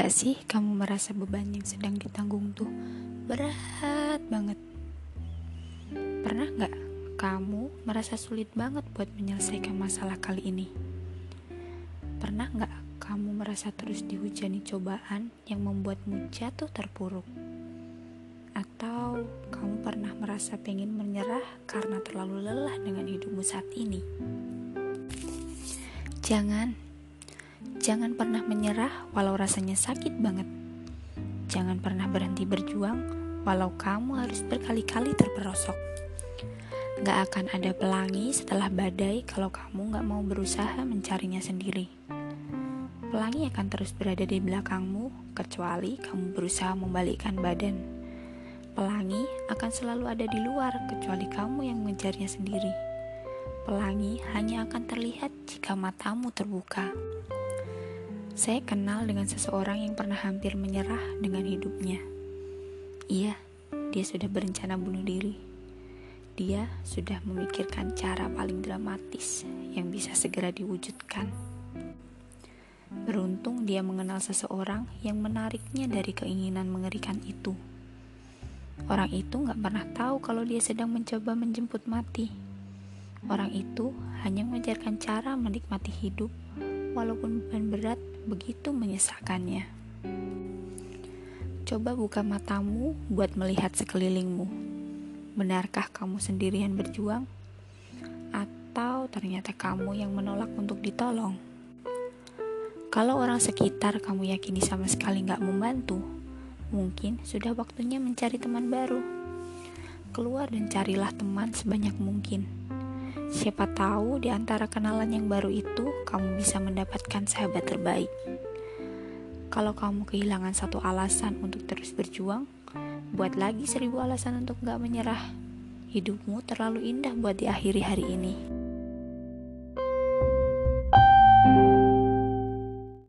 nggak sih kamu merasa beban yang sedang ditanggung tuh berat banget? Pernah nggak kamu merasa sulit banget buat menyelesaikan masalah kali ini? Pernah nggak kamu merasa terus dihujani cobaan yang membuatmu jatuh terpuruk? Atau kamu pernah merasa pengen menyerah karena terlalu lelah dengan hidupmu saat ini? Jangan, Jangan pernah menyerah walau rasanya sakit banget. Jangan pernah berhenti berjuang walau kamu harus berkali-kali terperosok. Gak akan ada pelangi setelah badai kalau kamu gak mau berusaha mencarinya sendiri. Pelangi akan terus berada di belakangmu kecuali kamu berusaha membalikkan badan. Pelangi akan selalu ada di luar kecuali kamu yang mengejarnya sendiri. Pelangi hanya akan terlihat jika matamu terbuka. Saya kenal dengan seseorang yang pernah hampir menyerah dengan hidupnya. Iya, dia sudah berencana bunuh diri. Dia sudah memikirkan cara paling dramatis yang bisa segera diwujudkan. Beruntung dia mengenal seseorang yang menariknya dari keinginan mengerikan itu. Orang itu gak pernah tahu kalau dia sedang mencoba menjemput mati. Orang itu hanya mengajarkan cara menikmati hidup walaupun beban berat begitu menyesakannya. Coba buka matamu buat melihat sekelilingmu. Benarkah kamu sendirian berjuang? Atau ternyata kamu yang menolak untuk ditolong? Kalau orang sekitar kamu yakini sama sekali gak membantu, mungkin sudah waktunya mencari teman baru. Keluar dan carilah teman sebanyak mungkin Siapa tahu di antara kenalan yang baru itu kamu bisa mendapatkan sahabat terbaik. Kalau kamu kehilangan satu alasan untuk terus berjuang, buat lagi seribu alasan untuk gak menyerah. Hidupmu terlalu indah buat diakhiri hari ini.